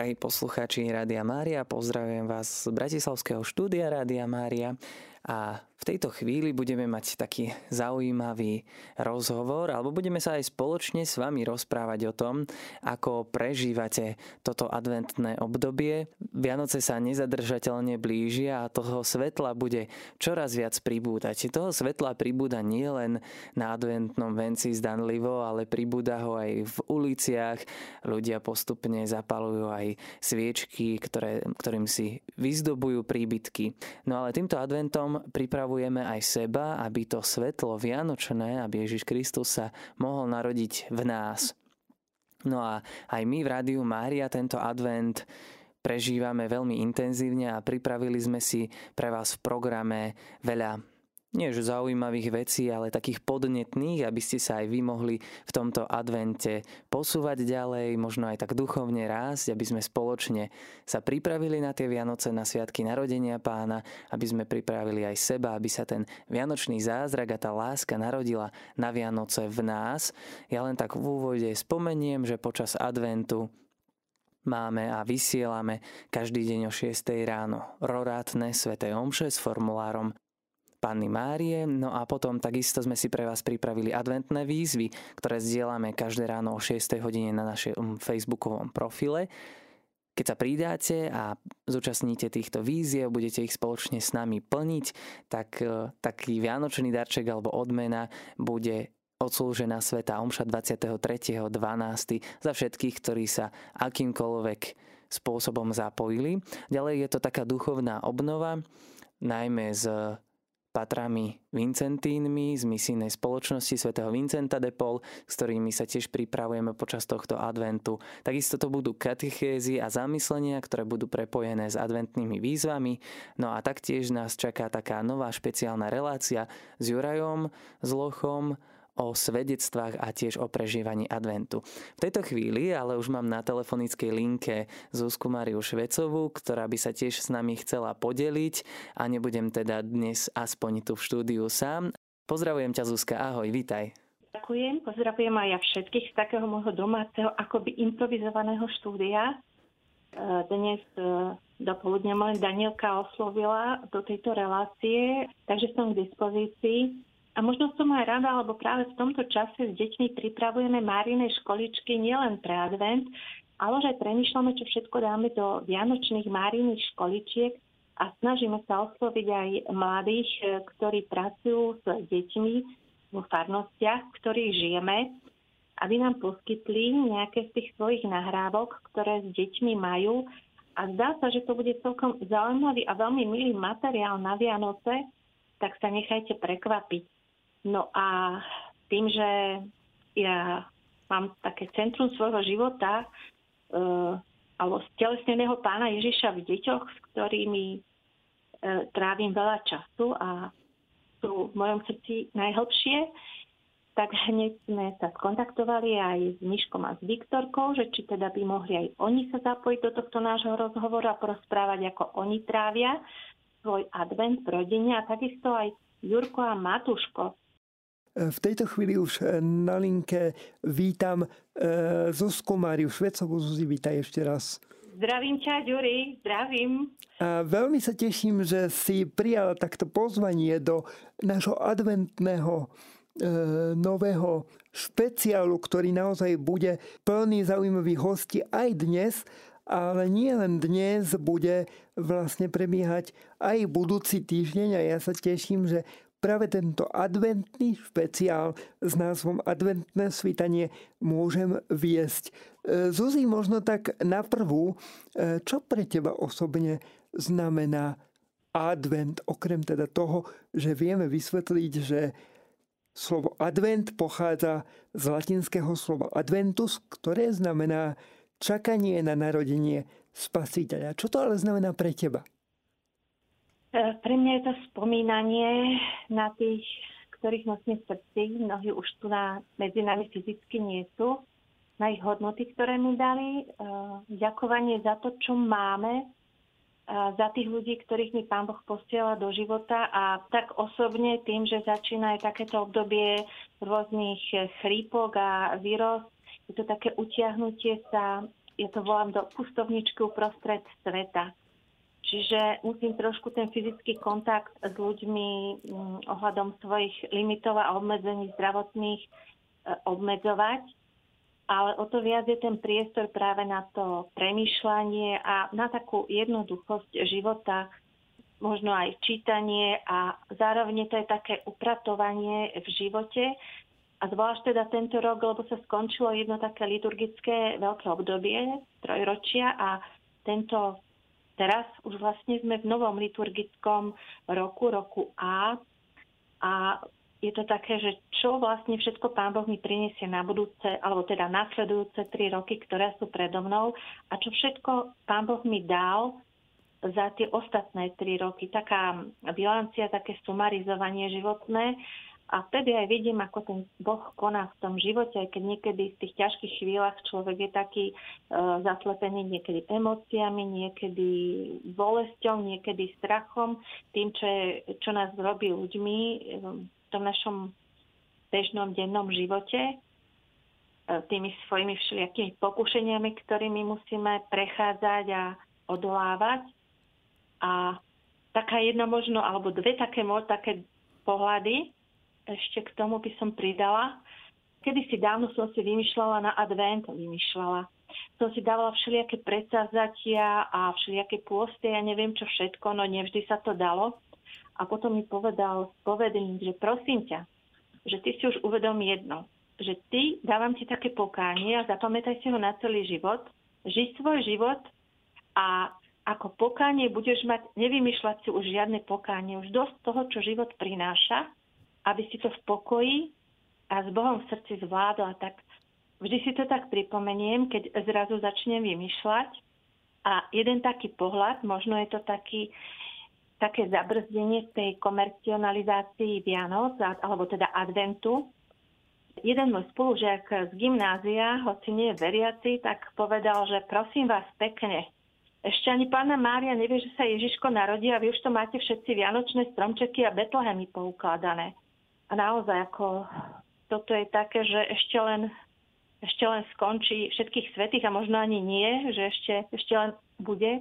drahí poslucháči Rádia Mária, pozdravujem vás z Bratislavského štúdia Rádia Mária a v tejto chvíli budeme mať taký zaujímavý rozhovor, alebo budeme sa aj spoločne s vami rozprávať o tom, ako prežívate toto adventné obdobie. Vianoce sa nezadržateľne blížia a toho svetla bude čoraz viac pribúdať. Toho svetla pribúda nielen na adventnom venci zdanlivo, ale pribúda ho aj v uliciach. Ľudia postupne zapalujú aj sviečky, ktoré, ktorým si vyzdobujú príbytky. No ale týmto adventom pripravujú pripravujeme aj seba, aby to svetlo vianočné, aby Ježiš Kristus sa mohol narodiť v nás. No a aj my v Rádiu Mária tento advent prežívame veľmi intenzívne a pripravili sme si pre vás v programe veľa nie že zaujímavých vecí, ale takých podnetných, aby ste sa aj vy mohli v tomto advente posúvať ďalej, možno aj tak duchovne rásť, aby sme spoločne sa pripravili na tie Vianoce, na sviatky narodenia pána, aby sme pripravili aj seba, aby sa ten vianočný zázrak a tá láska narodila na Vianoce v nás. Ja len tak v úvode spomeniem, že počas adventu máme a vysielame každý deň o 6 ráno rorátne sveté omše s formulárom Panny Márie. No a potom takisto sme si pre vás pripravili adventné výzvy, ktoré zdieľame každé ráno o 6. hodine na našom facebookovom profile. Keď sa pridáte a zúčastníte týchto víziev, budete ich spoločne s nami plniť, tak e, taký vianočný darček alebo odmena bude odslúžená Sveta Omša 23.12. za všetkých, ktorí sa akýmkoľvek spôsobom zapojili. Ďalej je to taká duchovná obnova, najmä z patrami Vincentínmi z misijnej spoločnosti svätého Vincenta de Paul, s ktorými sa tiež pripravujeme počas tohto adventu. Takisto to budú katechézy a zamyslenia, ktoré budú prepojené s adventnými výzvami. No a taktiež nás čaká taká nová špeciálna relácia s Jurajom, s Lochom, o svedectvách a tiež o prežívaní adventu. V tejto chvíli ale už mám na telefonickej linke Zuzku Mariu Švecovú, ktorá by sa tiež s nami chcela podeliť a nebudem teda dnes aspoň tu v štúdiu sám. Pozdravujem ťa Zuzka, ahoj, vítaj. Ďakujem, pozdravujem aj ja všetkých z takého môjho domáceho akoby improvizovaného štúdia. E, dnes e, do poludnia len Danielka oslovila do tejto relácie, takže som k dispozícii. A možno som aj rada, lebo práve v tomto čase s deťmi pripravujeme Márinej školičky nielen pre advent, ale že aj premyšľame, čo všetko dáme do vianočných Máriných školičiek a snažíme sa osloviť aj mladých, eh, ktorí pracujú s deťmi vo farnostiach, v ktorých žijeme, aby nám poskytli nejaké z tých svojich nahrávok, ktoré s deťmi majú. A zdá sa, že to bude celkom zaujímavý a veľmi milý materiál na Vianoce, tak sa nechajte prekvapiť. No a tým, že ja mám také centrum svojho života uh, alebo stelesneného pána Ježiša v deťoch, s ktorými uh, trávim veľa času a sú v mojom srdci najhlbšie, tak hneď sme sa skontaktovali aj s Miškom a s Viktorkou, že či teda by mohli aj oni sa zapojiť do tohto nášho rozhovoru a porozprávať, ako oni trávia svoj advent v rodine a takisto aj Jurko a Matuško v tejto chvíli už e, na linke vítam e, Zuzku Máriu Švecovú. Zuzi, vítaj ešte raz. Zdravím ťa, Ďuri, zdravím. A veľmi sa teším, že si prijala takto pozvanie do nášho adventného e, nového špeciálu, ktorý naozaj bude plný zaujímavých hostí aj dnes, ale nie len dnes bude vlastne prebiehať aj budúci týždeň a ja sa teším, že práve tento adventný špeciál s názvom Adventné svítanie môžem viesť. E, Zuzi, možno tak na prvú, e, čo pre teba osobne znamená advent, okrem teda toho, že vieme vysvetliť, že slovo advent pochádza z latinského slova adventus, ktoré znamená čakanie na narodenie spasiteľa. Čo to ale znamená pre teba? E, pre mňa je to spomínanie na tých, ktorých nosím v srdci. Mnohí už tu na, medzi nami fyzicky nie sú. Na ich hodnoty, ktoré mi dali. E, ďakovanie za to, čo máme. E, za tých ľudí, ktorých mi Pán Boh posiela do života. A tak osobne tým, že začína aj takéto obdobie rôznych chrípok a výroz, je to také utiahnutie sa ja to volám do pustovničky uprostred sveta. Čiže musím trošku ten fyzický kontakt s ľuďmi mm, ohľadom svojich limitov a obmedzení zdravotných e, obmedzovať, ale o to viac je ten priestor práve na to premýšľanie a na takú jednoduchosť života, možno aj čítanie a zároveň to je také upratovanie v živote. A zvlášť teda tento rok, lebo sa skončilo jedno také liturgické veľké obdobie, trojročia a tento teraz už vlastne sme v novom liturgickom roku, roku A. A je to také, že čo vlastne všetko Pán Boh mi priniesie na budúce, alebo teda nasledujúce tri roky, ktoré sú predo mnou a čo všetko Pán Boh mi dal za tie ostatné tri roky. Taká bilancia, také sumarizovanie životné. A vtedy aj vidím, ako ten Boh koná v tom živote, aj keď niekedy v tých ťažkých chvíľach človek je taký e, zaslepený niekedy emóciami, niekedy bolesťou, niekedy strachom, tým, čo, je, čo nás robí ľuďmi e, v tom našom bežnom dennom živote, e, tými svojimi všelijakými pokušeniami, ktorými musíme prechádzať a odolávať. A taká jedna možno, alebo dve také, také pohľady, ešte k tomu by som pridala. Kedy si dávno som si vymýšľala na advent, vymýšľala. Som si dávala všelijaké predsavzatia a všelijaké pôsty, ja neviem čo všetko, no nevždy sa to dalo. A potom mi povedal spovedník, že prosím ťa, že ty si už uvedom jedno, že ty, dávam ti také pokánie a zapamätaj si ho na celý život, ži svoj život a ako pokánie budeš mať, nevymýšľať si už žiadne pokánie, už dosť toho, čo život prináša, aby si to v pokoji a s Bohom v srdci zvládla. Tak vždy si to tak pripomeniem, keď zrazu začnem vymýšľať. A jeden taký pohľad, možno je to taký, také zabrzdenie tej komercionalizácii Vianoc, alebo teda adventu. Jeden môj spolužiak z gymnázia, hoci nie je veriaci, tak povedal, že prosím vás pekne, ešte ani pána Mária nevie, že sa Ježiško narodí a vy už to máte všetci vianočné stromčeky a betlehemy poukladané. A naozaj ako toto je také, že ešte len, ešte len skončí všetkých svetých a možno ani nie, že ešte, ešte len bude.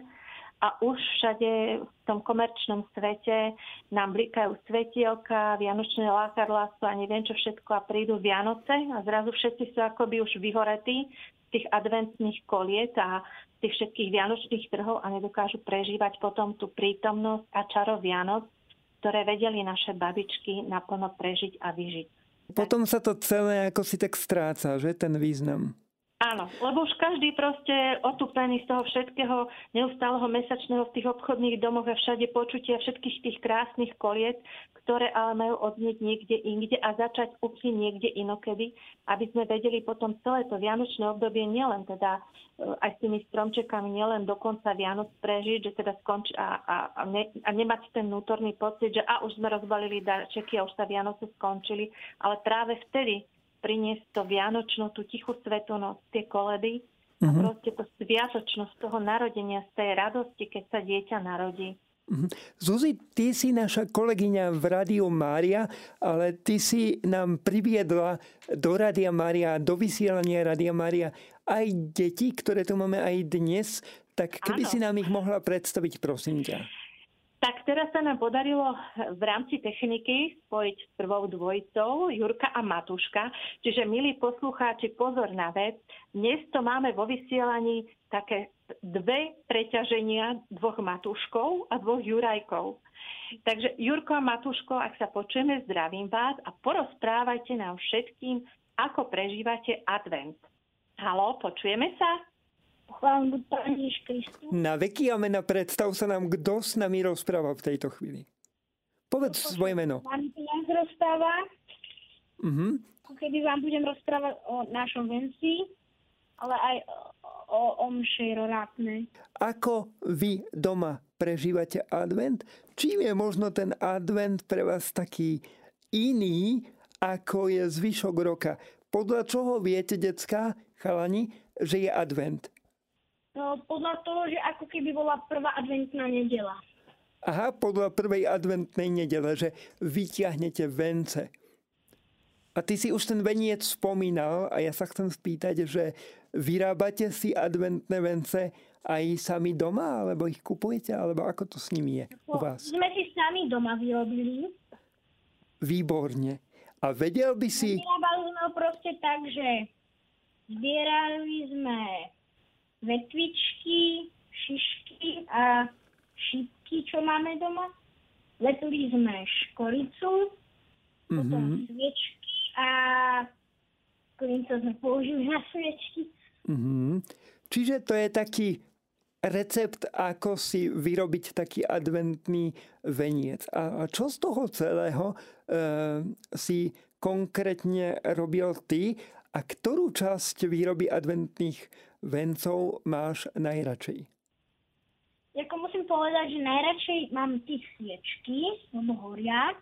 A už všade v tom komerčnom svete nám blikajú svetielka, vianočné lákadlá sú a neviem čo všetko a prídu Vianoce a zrazu všetci sú akoby už vyhoretí z tých adventných koliet a tých všetkých vianočných trhov a nedokážu prežívať potom tú prítomnosť a čaro Vianoc, ktoré vedeli naše babičky naplno prežiť a vyžiť. Potom sa to celé ako si tak stráca, že ten význam. Áno, lebo už každý proste otúpený z toho všetkého neustáleho mesačného v tých obchodných domoch a všade počutia všetkých tých krásnych koliet, ktoré ale majú odnieť niekde inde a začať úplne niekde inokedy, aby sme vedeli potom celé to vianočné obdobie nielen teda e, aj s tými stromčekami, nielen do konca Vianoc prežiť, že teda skonč a, a, a, ne, a nemať ten vnútorný pocit, že a už sme rozbalili darčeky a už sa Vianoce skončili, ale práve vtedy priniesť to vianočno, tú tichú svetonosť, tie koledy uh-huh. a mhm. proste to sviatočnosť toho narodenia, z tej radosti, keď sa dieťa narodí. Mhm. Zuzi, ty si naša kolegyňa v Rádiu Mária, ale ty si nám priviedla do Rádia Mária, do vysielania Rádia Mária aj deti, ktoré tu máme aj dnes. Tak keby ano. si nám ich mohla predstaviť, prosím ťa. Tak teraz sa nám podarilo v rámci techniky spojiť s prvou dvojicou Jurka a Matuška. Čiže, milí poslucháči, pozor na vec. Dnes to máme vo vysielaní také dve preťaženia dvoch Matuškov a dvoch Jurajkov. Takže Jurko a Matuško, ak sa počujeme, zdravím vás a porozprávajte nám všetkým, ako prežívate advent. Halo, počujeme sa? Chvála buď Pán Ježiš Kristus. Na veky mena predstav sa nám, kto s nami rozpráva v tejto chvíli. Povedz no, svoje meno. Pán rozpráva. Uh-huh. Kedy vám budem rozprávať o našom venci, ale aj o, o mšej. Ako vy doma prežívate advent? Čím je možno ten advent pre vás taký iný, ako je zvyšok roka? Podľa čoho viete, decka, chalani, že je advent? No, podľa toho, že ako keby bola prvá adventná nedela. Aha, podľa prvej adventnej nedele, že vyťahnete vence. A ty si už ten veniec spomínal a ja sa chcem spýtať, že vyrábate si adventné vence aj sami doma, alebo ich kupujete, alebo ako to s nimi je u vás? Sme si sami doma vyrobili. Výborne. A vedel by si... Vyrábali sme ho proste tak, že zbierali sme vetvičky, šišky a šipky, čo máme doma. Lepili sme škoricu, potom Mhm. sviečky a klinco sme použili na sviečky. Mhm. Čiže to je taký recept, ako si vyrobiť taký adventný veniec. A čo z toho celého e, si konkrétne robil ty a ktorú časť výroby adventných vencov máš najradšej? Jako musím povedať, že najradšej mám tie sviečky, lebo horia,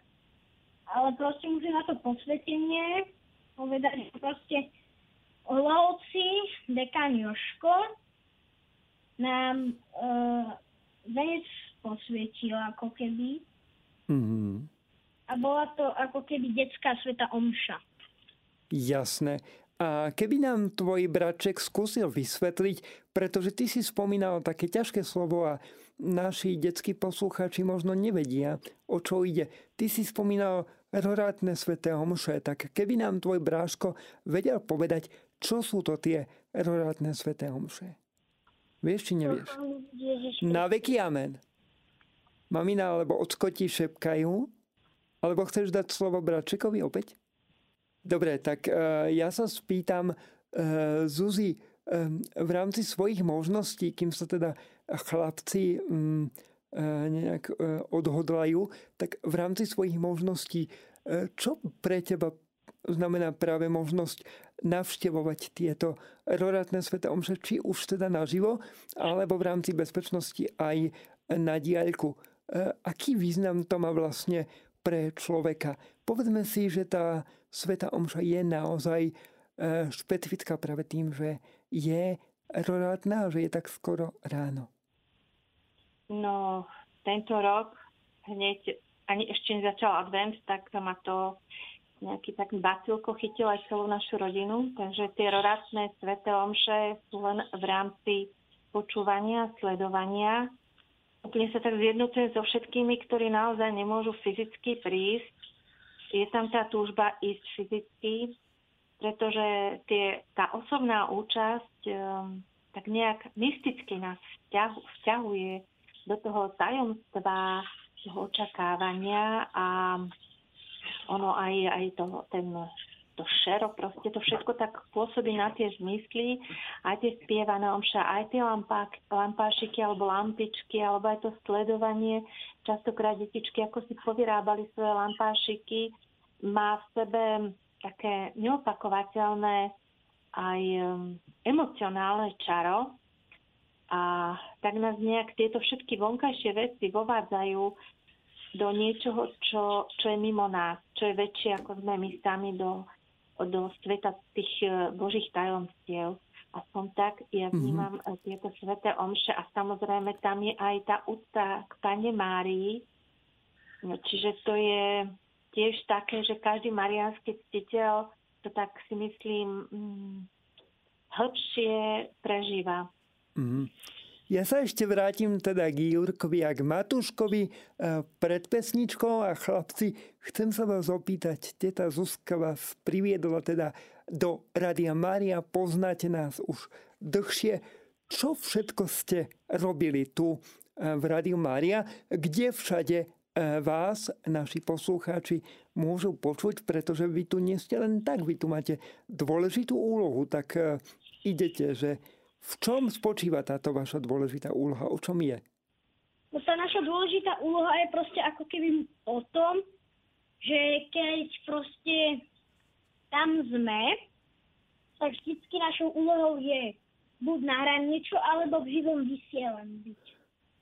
ale proste musím na to posvetenie povedať, že proste Lovci, dekan Joško nám uh, venec posvietil ako keby Mhm. a bola to ako keby detská sveta omša. Jasné. A keby nám tvoj bratček skúsil vysvetliť, pretože ty si spomínal také ťažké slovo a naši detskí poslucháči možno nevedia, o čo ide. Ty si spomínal rorátne sveté omše, tak keby nám tvoj bráško vedel povedať, čo sú to tie rorátne sveté omše? Vieš, či nevieš? Na veky amen. Mamina alebo ockoti šepkajú, alebo chceš dať slovo bratčekovi opäť? Dobre, tak uh, ja sa spýtam uh, Zuzi, um, v rámci svojich možností, kým sa teda chlapci um, uh, nejak odhodlajú, tak v rámci svojich možností, čo pre teba znamená práve možnosť navštevovať tieto rorátne svete omše, či už teda naživo, alebo v rámci bezpečnosti aj na diaľku. E, Aký význam to má vlastne pre človeka? Povedzme si, že tá sveta omša je naozaj e, špecifická práve tým, že je rorátna, že je tak skoro ráno. No, tento rok hneď, ani ešte nezačal advent, tak ma to nejaký tak bacilko chytil aj celú našu rodinu. Takže tie rorátne sveté omše sú len v rámci počúvania, sledovania. Úplne sa tak zjednocujem so všetkými, ktorí naozaj nemôžu fyzicky prísť. Je tam tá túžba ísť fyzicky, pretože tie, tá osobná účasť um, tak nejak mysticky nás vzťahu, vzťahuje do toho tajomstva, toho očakávania a ono aj, aj to, ten, to šero, proste to všetko tak pôsobí na tie zmysly, aj tie spievané omša, aj tie lampák, lampášiky alebo lampičky, alebo aj to sledovanie. Častokrát detičky, ako si povyrábali svoje lampášiky, má v sebe také neopakovateľné aj um, emocionálne čaro, a tak nás nejak tieto všetky vonkajšie veci vovádzajú do niečoho, čo, čo je mimo nás, čo je väčšie ako sme my sami do, do sveta tých e, božích tajomstiev. Aspoň tak ja vnímam mm-hmm. tieto sveté omše a samozrejme tam je aj tá úcta k Pane Márii. No, čiže to je tiež také, že každý mariánsky ctiteľ to tak si myslím mm, hĺbšie prežíva. Mm. Ja sa ešte vrátim teda k Jurkovi a k Matúškovi. E, Pred pesničkou a chlapci, chcem sa vás opýtať, teta Zuzka vás priviedla teda do Radia Mária, poznáte nás už dlhšie. Čo všetko ste robili tu e, v Radiu Mária? Kde všade e, vás, naši poslucháči, môžu počuť, pretože vy tu nie ste len tak, vy tu máte dôležitú úlohu, tak idete, že v čom spočíva táto vaša dôležitá úloha? O čom je? No tá naša dôležitá úloha je proste ako keby o tom, že keď proste tam sme, tak vždycky našou úlohou je buď nahrať niečo, alebo v živom vysielaní byť.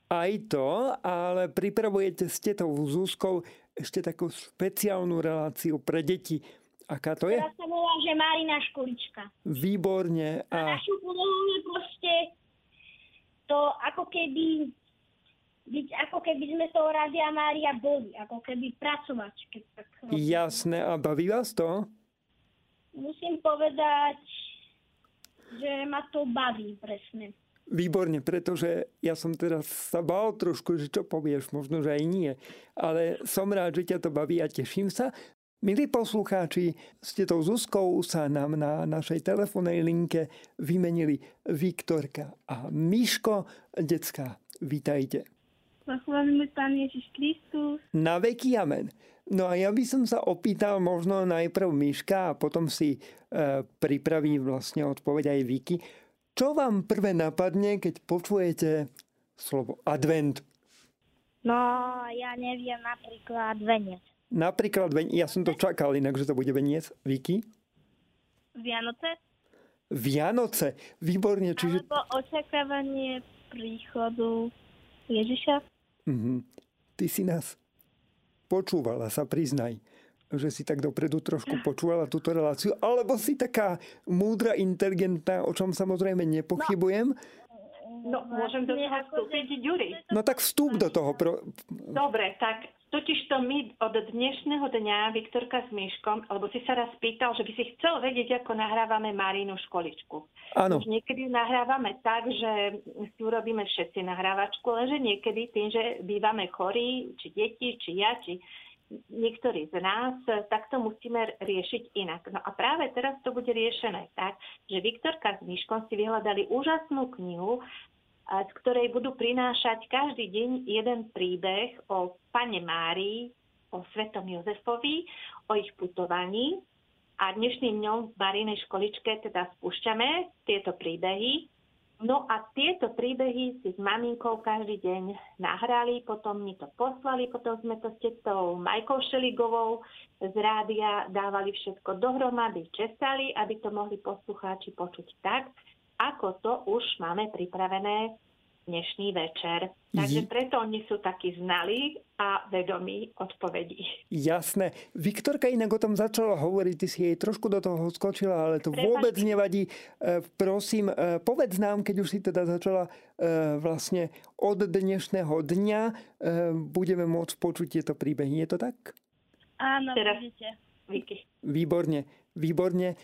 Aj to, ale pripravujete s tetou Zuzkou ešte takú špeciálnu reláciu pre deti. Aká to je? Teraz sa volá, že Marina školička. Výborne. A A našou úlohou je proste to ako keby byť ako keby sme toho Rádia Mária boli, ako keby pracovať. Keď tak jasné, a baví vás to? musím povedať, že ma to baví presne. Výborne, pretože ja som teraz sa bál trošku, že čo povieš, možno, že aj nie. Ale som rád, že ťa to baví a teším sa. Milí poslucháči, s tetou Zuzkou sa nám na našej telefónnej linke vymenili Viktorka a Miško. Decka, vítajte. Zachválený Pán Ježiš Kristus. Na veky amen. No a ja by som sa opýtal možno najprv Miška a potom si e, pripraví vlastne odpoveď aj Viki. Čo vám prvé napadne, keď počujete slovo advent? No, ja neviem, napríklad veniec. Napríklad, ja som to čakal inak, že to bude veniec. Viki? Vianoce? Vianoce, výborne. Čiže... Alebo očakávanie príchodu Ježiša? Mhm. Ty si nás počúvala, sa priznaj že si tak dopredu trošku počúvala túto reláciu, alebo si taká múdra, inteligentná, o čom samozrejme nepochybujem. No, môžem do toho vstúpiť, Ďuri? No tak vstúp do toho. Pro... Dobre, tak totiž to my od dnešného dňa, Viktorka s Myškom, lebo si sa raz pýtal, že by si chcel vedieť, ako nahrávame Marínu školičku. Áno. Už niekedy nahrávame tak, že si urobíme všetci nahrávačku, lenže niekedy tým, že bývame chorí, či deti, či ja, či niektorí z nás, tak to musíme riešiť inak. No a práve teraz to bude riešené tak, že Viktorka s Myškom si vyhľadali úžasnú knihu, z ktorej budú prinášať každý deň jeden príbeh o pane Márii, o svetom Jozefovi, o ich putovaní. A dnešným dňom v Marínej školičke teda spúšťame tieto príbehy No a tieto príbehy si s maminkou každý deň nahrali, potom mi to poslali, potom sme to s tetou Majkou Šeligovou z rádia dávali všetko dohromady, česali, aby to mohli poslucháči počuť tak, ako to už máme pripravené dnešný večer. Takže preto oni sú takí znalí a vedomí odpovedí. Jasné. Viktorka inak o tom začala hovoriť, ty si jej trošku do toho skočila, ale to Prepač. vôbec nevadí. E, prosím, e, povedz nám, keď už si teda začala e, vlastne od dnešného dňa budeme môcť počuť tieto príbehy. Je to tak? Áno, Teraz, budete. Výborne, výborne.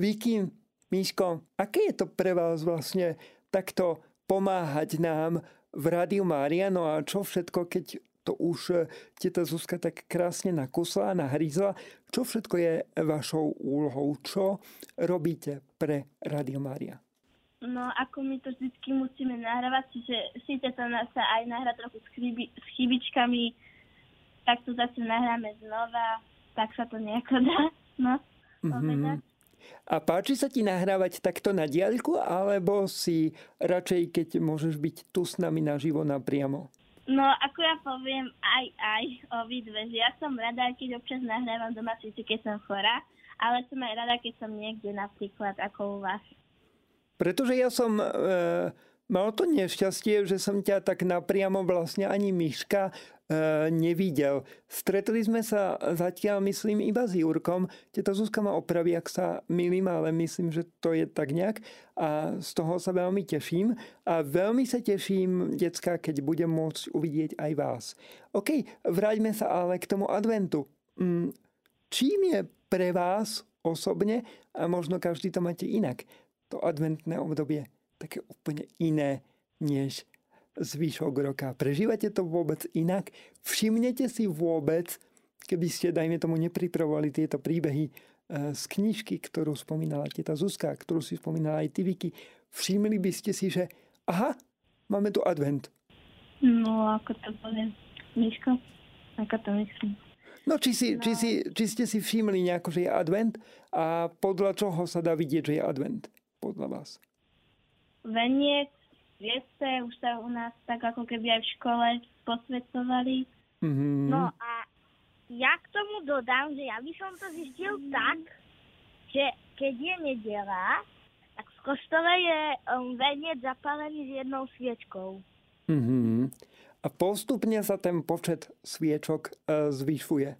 Viki, Míško, aké je to pre vás vlastne takto pomáhať nám v Rádiu Mária. No a čo všetko, keď to už e, teta Zuzka tak krásne nakusla a nahrízla. Čo všetko je vašou úlohou? Čo robíte pre Rádio Mária? No, ako my to vždycky musíme nahrávať, čiže síce to sa aj nahrá trochu s, chybi, s chybičkami, tak to zase nahráme znova, tak sa to nejako dá, no, mm-hmm. A páči sa ti nahrávať takto na diaľku, alebo si radšej, keď môžeš byť tu s nami naživo napriamo? No, ako ja poviem, aj, aj, obidve. Ja som rada, keď občas nahrávam doma síce, keď som chorá, ale som aj rada, keď som niekde napríklad ako u vás. Pretože ja som... E- Mal to nešťastie, že som ťa tak napriamo vlastne ani Myška E, nevidel. Stretli sme sa zatiaľ, myslím, iba s Jurkom. Teta Zuzka ma opraví, ak sa milím, ale myslím, že to je tak nejak. A z toho sa veľmi teším. A veľmi sa teším, decka, keď budem môcť uvidieť aj vás. OK, vráťme sa ale k tomu adventu. Mm, čím je pre vás osobne, a možno každý to máte inak, to adventné obdobie také úplne iné, než zvyšok roka. Prežívate to vôbec inak? Všimnete si vôbec, keby ste, dajme tomu, nepripravovali tieto príbehy e, z knižky, ktorú spomínala teta Zuzka, ktorú si spomínala aj ty, Vicky, všimli by ste si, že aha, máme tu advent. No, ako to poviem, Miško, ako to myslím. No, či, si, no. Či, si, či ste si všimli nejako, že je advent a podľa čoho sa dá vidieť, že je advent? Podľa vás. Veniec, vieste, už sa u nás tak ako keby aj v škole posvedcovali. Mm-hmm. No a ja k tomu dodám, že ja by som to zistil tak, že keď je nedela, tak v kostole je um, veniec zapálený s jednou sviečkou. Mm-hmm. A postupne sa ten počet sviečok e, zvyšuje.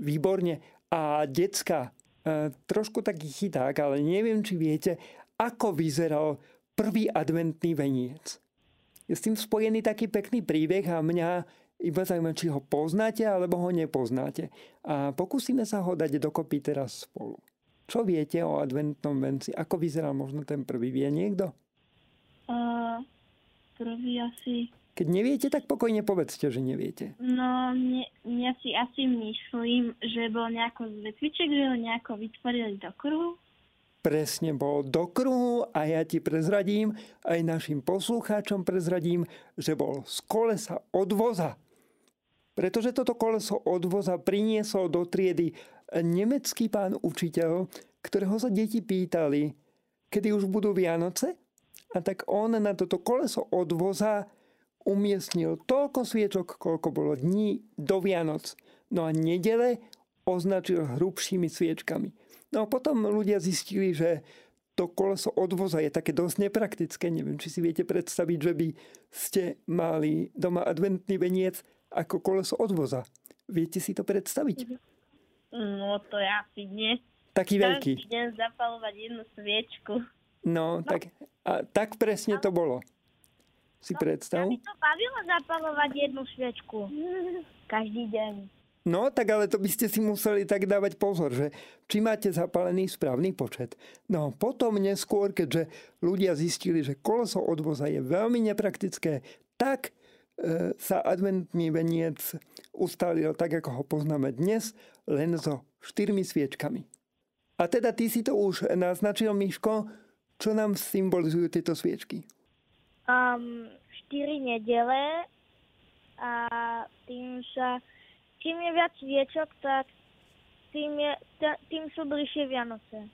Výborne. A decka, e, trošku taký chyták, ale neviem, či viete, ako vyzeral prvý adventný veniec. Je s tým spojený taký pekný príbeh a mňa iba zaujíma, či ho poznáte alebo ho nepoznáte. A pokúsime sa ho dať dokopy teraz spolu. Čo viete o adventnom venci? Ako vyzeral možno ten prvý? Vie niekto? Uh, prvý asi... Keď neviete, tak pokojne povedzte, že neviete. No, mne, ja si asi myslím, že bol nejako z vetviček, že ho nejako vytvorili do kruhu. Presne bol do kruhu a ja ti prezradím, aj našim poslucháčom prezradím, že bol z kolesa od voza. Pretože toto koleso od voza priniesol do triedy nemecký pán učiteľ, ktorého sa deti pýtali, kedy už budú Vianoce? A tak on na toto koleso od voza umiestnil toľko sviečok, koľko bolo dní do Vianoc. No a nedele označil hrubšími sviečkami. No potom ľudia zistili, že to koleso odvoza je také dosť nepraktické. Neviem, či si viete predstaviť, že by ste mali doma adventný veniec ako koleso odvoza. Viete si to predstaviť? No, to ja asi nie. Taký veľký. Každý deň zapalovať jednu sviečku. No, tak, a tak presne to bolo. Si predstav. Mňa by to bavilo zapalovať jednu sviečku. Každý deň. No, tak ale to by ste si museli tak dávať pozor, že či máte zapálený správny počet. No, potom neskôr, keďže ľudia zistili, že koleso odvoza je veľmi nepraktické, tak e, sa adventný veniec ustalil tak, ako ho poznáme dnes, len so štyrmi sviečkami. A teda ty si to už naznačil, Miško, čo nám symbolizujú tieto sviečky? Um, štyri nedele a tým sa, čím je viac sviečok, tak tým, je, tým sú bližšie Vianoce.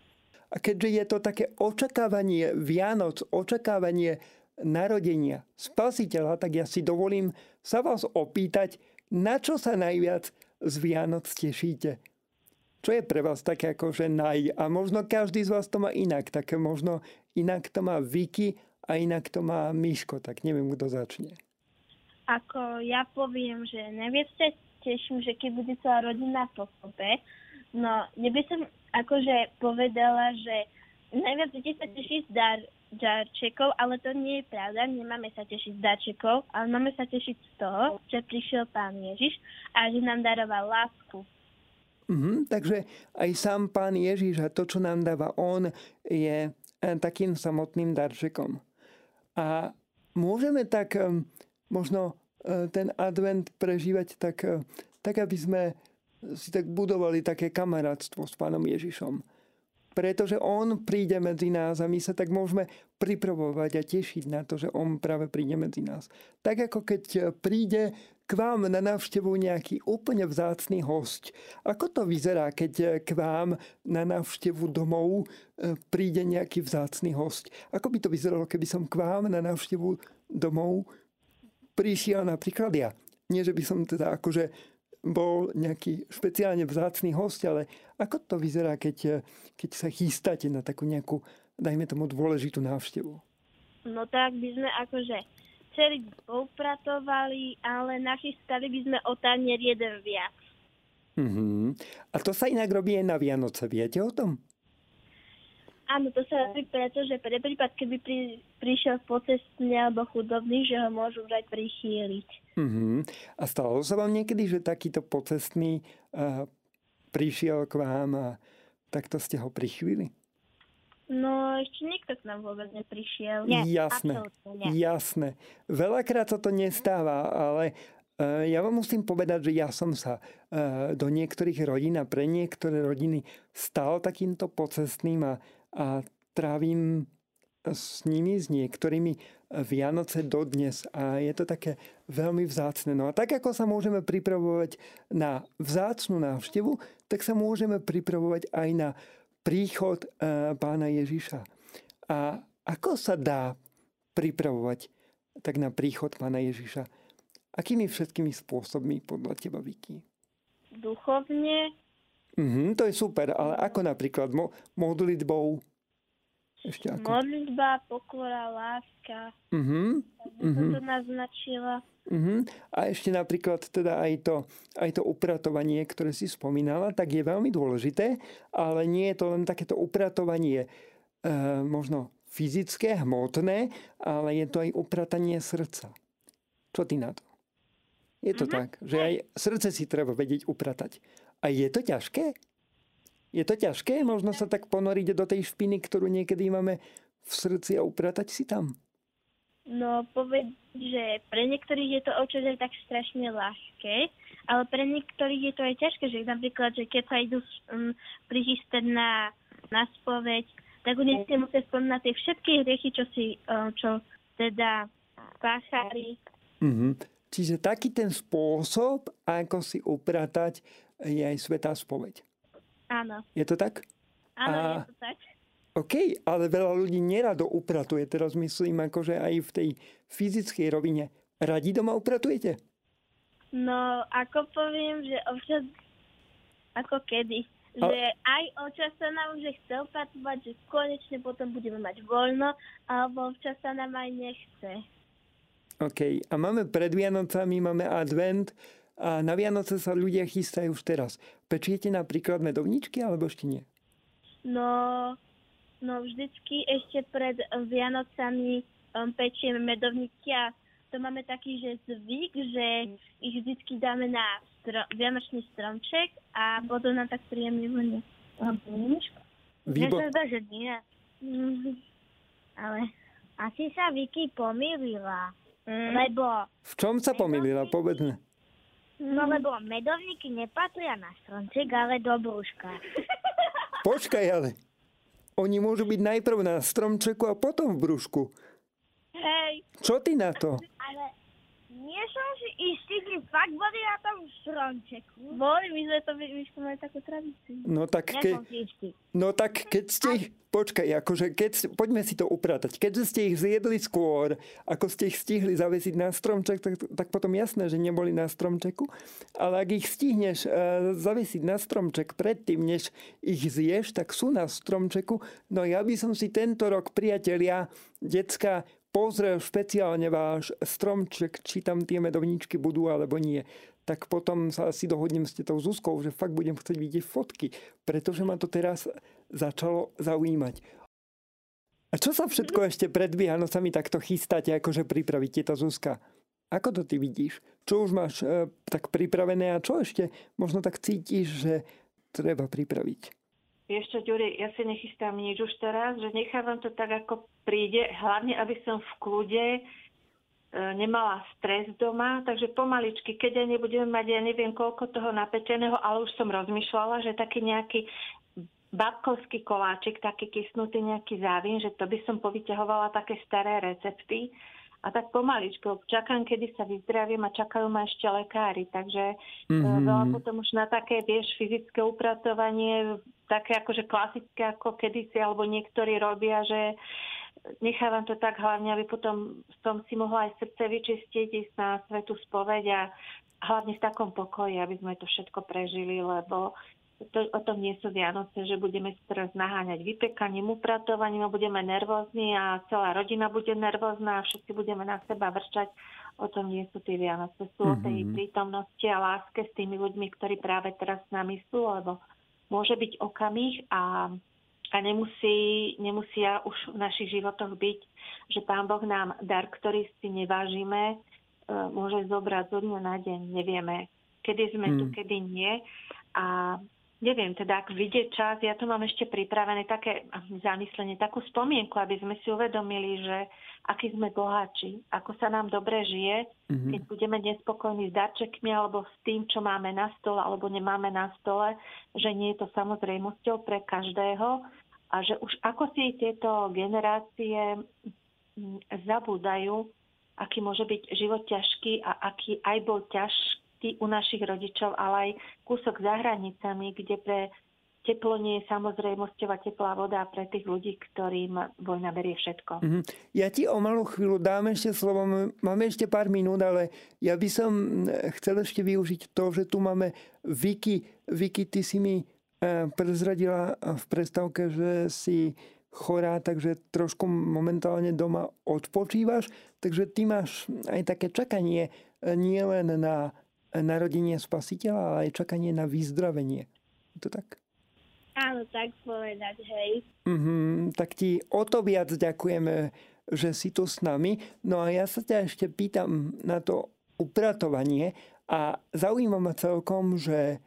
A keďže je to také očakávanie Vianoc, očakávanie narodenia spasiteľa, tak ja si dovolím sa vás opýtať, na čo sa najviac z Vianoc tešíte? Čo je pre vás také ako že naj? A možno každý z vás to má inak. Také možno inak to má Vicky a inak to má Miško, tak neviem, kto začne. Ako ja poviem, že sa teším, že keď bude celá rodina kope, no neby som akože povedala, že najviac deti sa teší z dar, darčekov, ale to nie je pravda, nemáme sa tešiť z darčekov, ale máme sa tešiť z toho, že prišiel Pán Ježiš a že nám daroval lásku. Mm-hmm, takže aj sám Pán Ježiš a to, čo nám dáva On, je eh, takým samotným darčekom. A môžeme tak možno e, ten advent prežívať tak, e, tak, aby sme si tak budovali také kamarátstvo s pánom Ježišom. Pretože on príde medzi nás a my sa tak môžeme pripravovať a tešiť na to, že on práve príde medzi nás. Tak ako keď e, príde k vám na návštevu nejaký úplne vzácný host. Ako to vyzerá, keď k vám na návštevu domov e, príde nejaký vzácný host? Ako by to vyzeralo, keby som k vám na návštevu domov prišiel napríklad ja? Nie, že by som teda akože bol nejaký špeciálne vzácný host, ale ako to vyzerá, keď, keď sa chystáte na takú nejakú, dajme tomu, dôležitú návštevu? No tak by sme akože celý poupratovali, ale nachystali by sme o tanier jeden viac. Mm-hmm. A to sa inak robí aj na Vianoce, viete o tom? Áno, to sa robí preto, že pre prípad, keby pri, prišiel pocestný alebo chudobný, že ho môžu vrať prichýliť. Mm-hmm. A stalo sa vám niekedy, že takýto pocestný uh, prišiel k vám a takto ste ho prichýlili? No, ešte nikto k nám vôbec neprišiel. Nie, jasné, nie. jasné. Veľakrát sa to nestáva, ale uh, ja vám musím povedať, že ja som sa uh, do niektorých rodín a pre niektoré rodiny stal takýmto pocestným a, a trávim s nimi, s niektorými Vianoce dodnes a je to také veľmi vzácne. No a tak ako sa môžeme pripravovať na vzácnu návštevu, tak sa môžeme pripravovať aj na príchod eh, pána Ježiša. A ako sa dá pripravovať tak na príchod pána Ježiša? Akými všetkými spôsobmi podľa teba, Vicky? Duchovne. Mhm, to je super, ale ako napríklad mo- modlitbou? Ešte ako? Modlitba, pokora, láska. Mhm. Mhm. to naznačila. Uh-huh. A ešte napríklad teda aj to, aj to upratovanie, ktoré si spomínala, tak je veľmi dôležité, ale nie je to len takéto upratovanie e, možno fyzické, hmotné, ale je to aj upratanie srdca. Čo ty na to? Je to uh-huh. tak, že aj srdce si treba vedieť upratať. A je to ťažké? Je to ťažké? Možno sa tak ponoriť do tej špiny, ktorú niekedy máme v srdci a upratať si tam? No, povedz, že pre niektorých je to občas tak strašne ľahké, ale pre niektorých je to aj ťažké, že napríklad, že keď sa idú um, prichystať na, na spoveď, tak oni si musia spomínať tie všetky hriechy, čo si, um, čo teda páchali. Mm-hmm. Čiže taký ten spôsob, ako si upratať, je aj svetá spoveď. Áno. Je to tak? Áno, a... je to tak. OK, ale veľa ľudí nerado upratuje. Teraz myslím akože aj v tej fyzickej rovine. Radi doma upratujete? No, ako poviem, že občas ako kedy. Že aj občas sa nám že chce upratovať, že konečne potom budeme mať voľno, alebo občas sa nám aj nechce. OK. A máme pred Vianocami, máme advent a na Vianoce sa ľudia chystajú už teraz. Pečiete napríklad medovničky alebo ešte nie? No, No vždycky ešte pred Vianocami um, pečieme medovníky a to máme taký, že zvyk, že ich vždycky dáme na stro- vianočný stromček a potom nám tak príjemne vonia. Výbo- ja sa že nie. Mm-hmm. Ale asi sa Vicky pomýlila. Mm. Lebo... V čom sa pomýlila, povedme? No lebo medovníky nepatria na stromček, ale do brúška. Počkaj ale. Oni môžu byť najprv na stromčeku a potom v brúšku. Hej. Čo ty na to? Ale nie som si istý, že fakt boli na tom stromčeku. Boli, my sme to, my sme mali takú tradíciu. No tak, ke, no tak keď ste ich, počkaj, akože keď, poďme si to upratať. Keďže ste ich zjedli skôr, ako ste ich stihli zavesiť na stromček, tak, tak potom jasné, že neboli na stromčeku. Ale ak ich stihneš uh, zavesiť na stromček predtým, než ich zješ, tak sú na stromčeku. No ja by som si tento rok, priatelia, decka, pozrel špeciálne váš stromček, či tam tie medovníčky budú alebo nie, tak potom sa asi dohodnem s tou Zuzkou, že fakt budem chcieť vidieť fotky, pretože ma to teraz začalo zaujímať. A čo sa všetko ešte pred Vianocami takto chystáte, akože pripravíte tá Zuzka? Ako to ty vidíš? Čo už máš e, tak pripravené a čo ešte možno tak cítiš, že treba pripraviť? Vieš čo, Ďuri, ja si nechystám nič už teraz, že nechávam to tak, ako príde, hlavne, aby som v kľude e, nemala stres doma, takže pomaličky, keď aj nebudeme mať, ja neviem koľko toho napečeného, ale už som rozmýšľala, že taký nejaký babkovský koláčik, taký kysnutý nejaký závín, že to by som povyťahovala také staré recepty, a tak pomaličko čakám, kedy sa vyzdravím a čakajú ma ešte lekári. Takže mm-hmm. veľa potom už na také, vieš, fyzické upratovanie, také akože klasické, ako kedysi, alebo niektorí robia, že nechávam to tak hlavne, aby potom som si mohla aj srdce vyčistiť, ísť na svetu spoveď a hlavne v takom pokoji, aby sme to všetko prežili, lebo to, o tom nie sú Vianoce, že budeme si teraz naháňať vypekaním, upratovaním a budeme nervózni a celá rodina bude nervózna a všetci budeme na seba vrčať. O tom nie sú tie Vianoce. Sú mm-hmm. o tej mhm. prítomnosti a láske s tými ľuďmi, ktorí práve teraz s nami sú, lebo môže byť okamih a, a nemusí, nemusia už v našich životoch byť, že Pán Boh nám dar, ktorý si nevážime, e, môže zobrať zo dňa na deň. Nevieme, kedy sme mm. tu, kedy nie. A neviem, teda ak vyjde čas, ja tu mám ešte pripravené také zamyslenie, takú spomienku, aby sme si uvedomili, že akí sme boháči, ako sa nám dobre žije, mm-hmm. keď budeme nespokojní s darčekmi alebo s tým, čo máme na stole alebo nemáme na stole, že nie je to samozrejmosťou pre každého a že už ako si tieto generácie zabúdajú, aký môže byť život ťažký a aký aj bol ťažký tí u našich rodičov, ale aj kúsok za hranicami, kde pre teplo nie je samozrejmosťou a teplá voda pre tých ľudí, ktorým vojna berie všetko. Mm-hmm. Ja ti o malú chvíľu dám ešte slovo, máme ešte pár minút, ale ja by som chcel ešte využiť to, že tu máme Vicky. Vicky, ty si mi eh, prezradila v predstavke, že si chorá, takže trošku momentálne doma odpočívaš, takže ty máš aj také čakanie eh, nie len na narodenie spasiteľa, ale aj čakanie na vyzdravenie. Je to tak? Áno, tak povedať, hej. Mm-hmm, tak ti o to viac ďakujeme, že si tu s nami. No a ja sa ťa ešte pýtam na to upratovanie a zaujíma ma celkom, že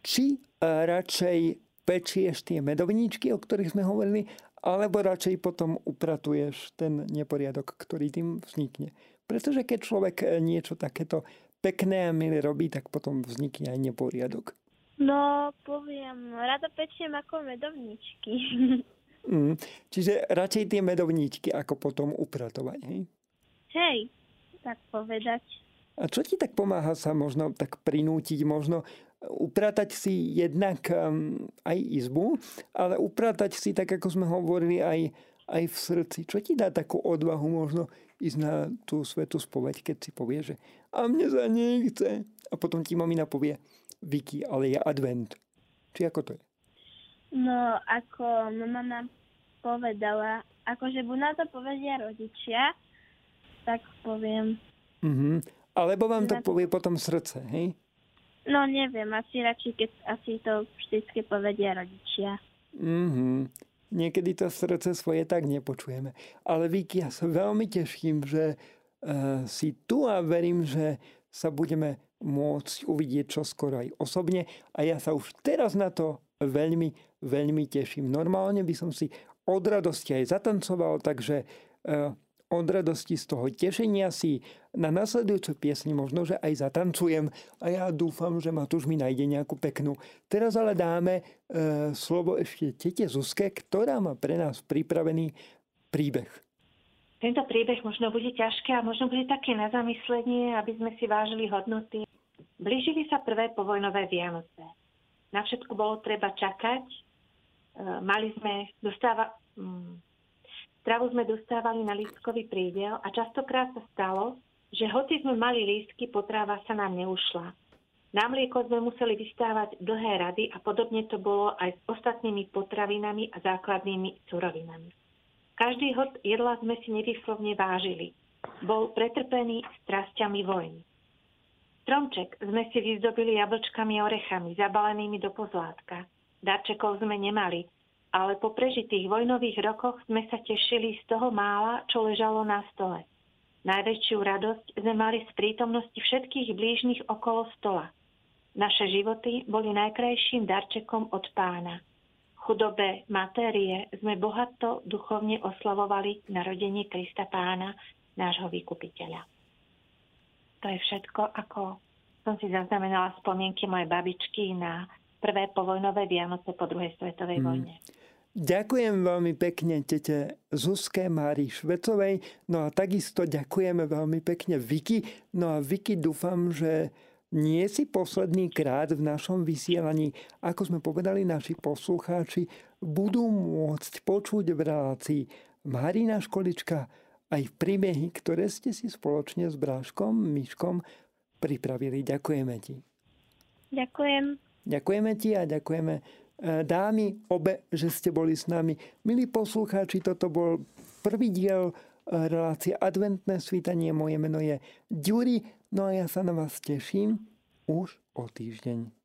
či e, radšej pečieš tie medovníčky, o ktorých sme hovorili, alebo radšej potom upratuješ ten neporiadok, ktorý tým vznikne. Pretože keď človek niečo takéto pekné a milé robí, tak potom vznikne aj neporiadok. No, poviem, rada pečiem ako medovníčky. Mm, čiže radšej tie medovníčky, ako potom upratovať, hej? Hej, tak povedať. A čo ti tak pomáha sa možno tak prinútiť, možno upratať si jednak um, aj izbu, ale upratať si, tak ako sme hovorili, aj, aj v srdci. Čo ti dá takú odvahu možno ísť na tú svetú spoveď, keď si povie, že a mne sa nechce. A potom ti mamina povie, Vicky, ale je advent. Či ako to je? No, ako mama nám povedala, akože buď na to povedia rodičia, tak poviem. Mm-hmm. Alebo vám to povie potom srdce, hej? No neviem, asi radšej, keď asi to vždycky povedia rodičia. Mm-hmm. Niekedy to srdce svoje tak nepočujeme. Ale Vicky, ja sa veľmi teším, že uh, si tu a verím, že sa budeme môcť uvidieť čoskoro aj osobne a ja sa už teraz na to veľmi, veľmi teším. Normálne by som si od radosti aj zatancoval, takže uh, od radosti z toho tešenia si na nasledujúcu piesni možno, že aj zatancujem a ja dúfam, že Matúš mi nájde nejakú peknú. Teraz ale dáme e, slovo ešte tete Zuzke, ktorá má pre nás pripravený príbeh. Tento príbeh možno bude ťažké a možno bude také na zamyslenie, aby sme si vážili hodnoty. Blížili sa prvé povojnové Vianoce. Na všetko bolo treba čakať. E, mali sme dostáva, mm, Stravu sme dostávali na lístkový prídel a častokrát sa stalo, že hoci sme mali lístky, potráva sa nám neušla. Na mlieko sme museli vystávať dlhé rady a podobne to bolo aj s ostatnými potravinami a základnými surovinami. Každý hod jedla sme si nevyslovne vážili. Bol pretrpený strasťami vojny. Stromček sme si vyzdobili jablčkami a orechami, zabalenými do pozlátka. Darčekov sme nemali, ale po prežitých vojnových rokoch sme sa tešili z toho mála, čo ležalo na stole. Najväčšiu radosť sme mali z prítomnosti všetkých blížnych okolo stola. Naše životy boli najkrajším darčekom od pána. Chudobe matérie sme bohato duchovne oslavovali narodenie Krista pána, nášho vykupiteľa. To je všetko, ako som si zaznamenala spomienky mojej babičky na prvé povojnové Vianoce po druhej svetovej mm. vojne. Ďakujem veľmi pekne tete Zuzke Mári Švecovej, no a takisto ďakujeme veľmi pekne Viki. No a Viki dúfam, že nie si posledný krát v našom vysielaní. Ako sme povedali, naši poslucháči budú môcť počuť v relácii Marina Školička aj príbehy, ktoré ste si spoločne s Bráškom, Myškom pripravili. Ďakujeme ti. Ďakujem. Ďakujeme ti a ďakujeme dámy, obe, že ste boli s nami. Milí poslucháči, toto bol prvý diel e, relácie Adventné svítanie. Moje meno je Ďuri, no a ja sa na vás teším už o týždeň.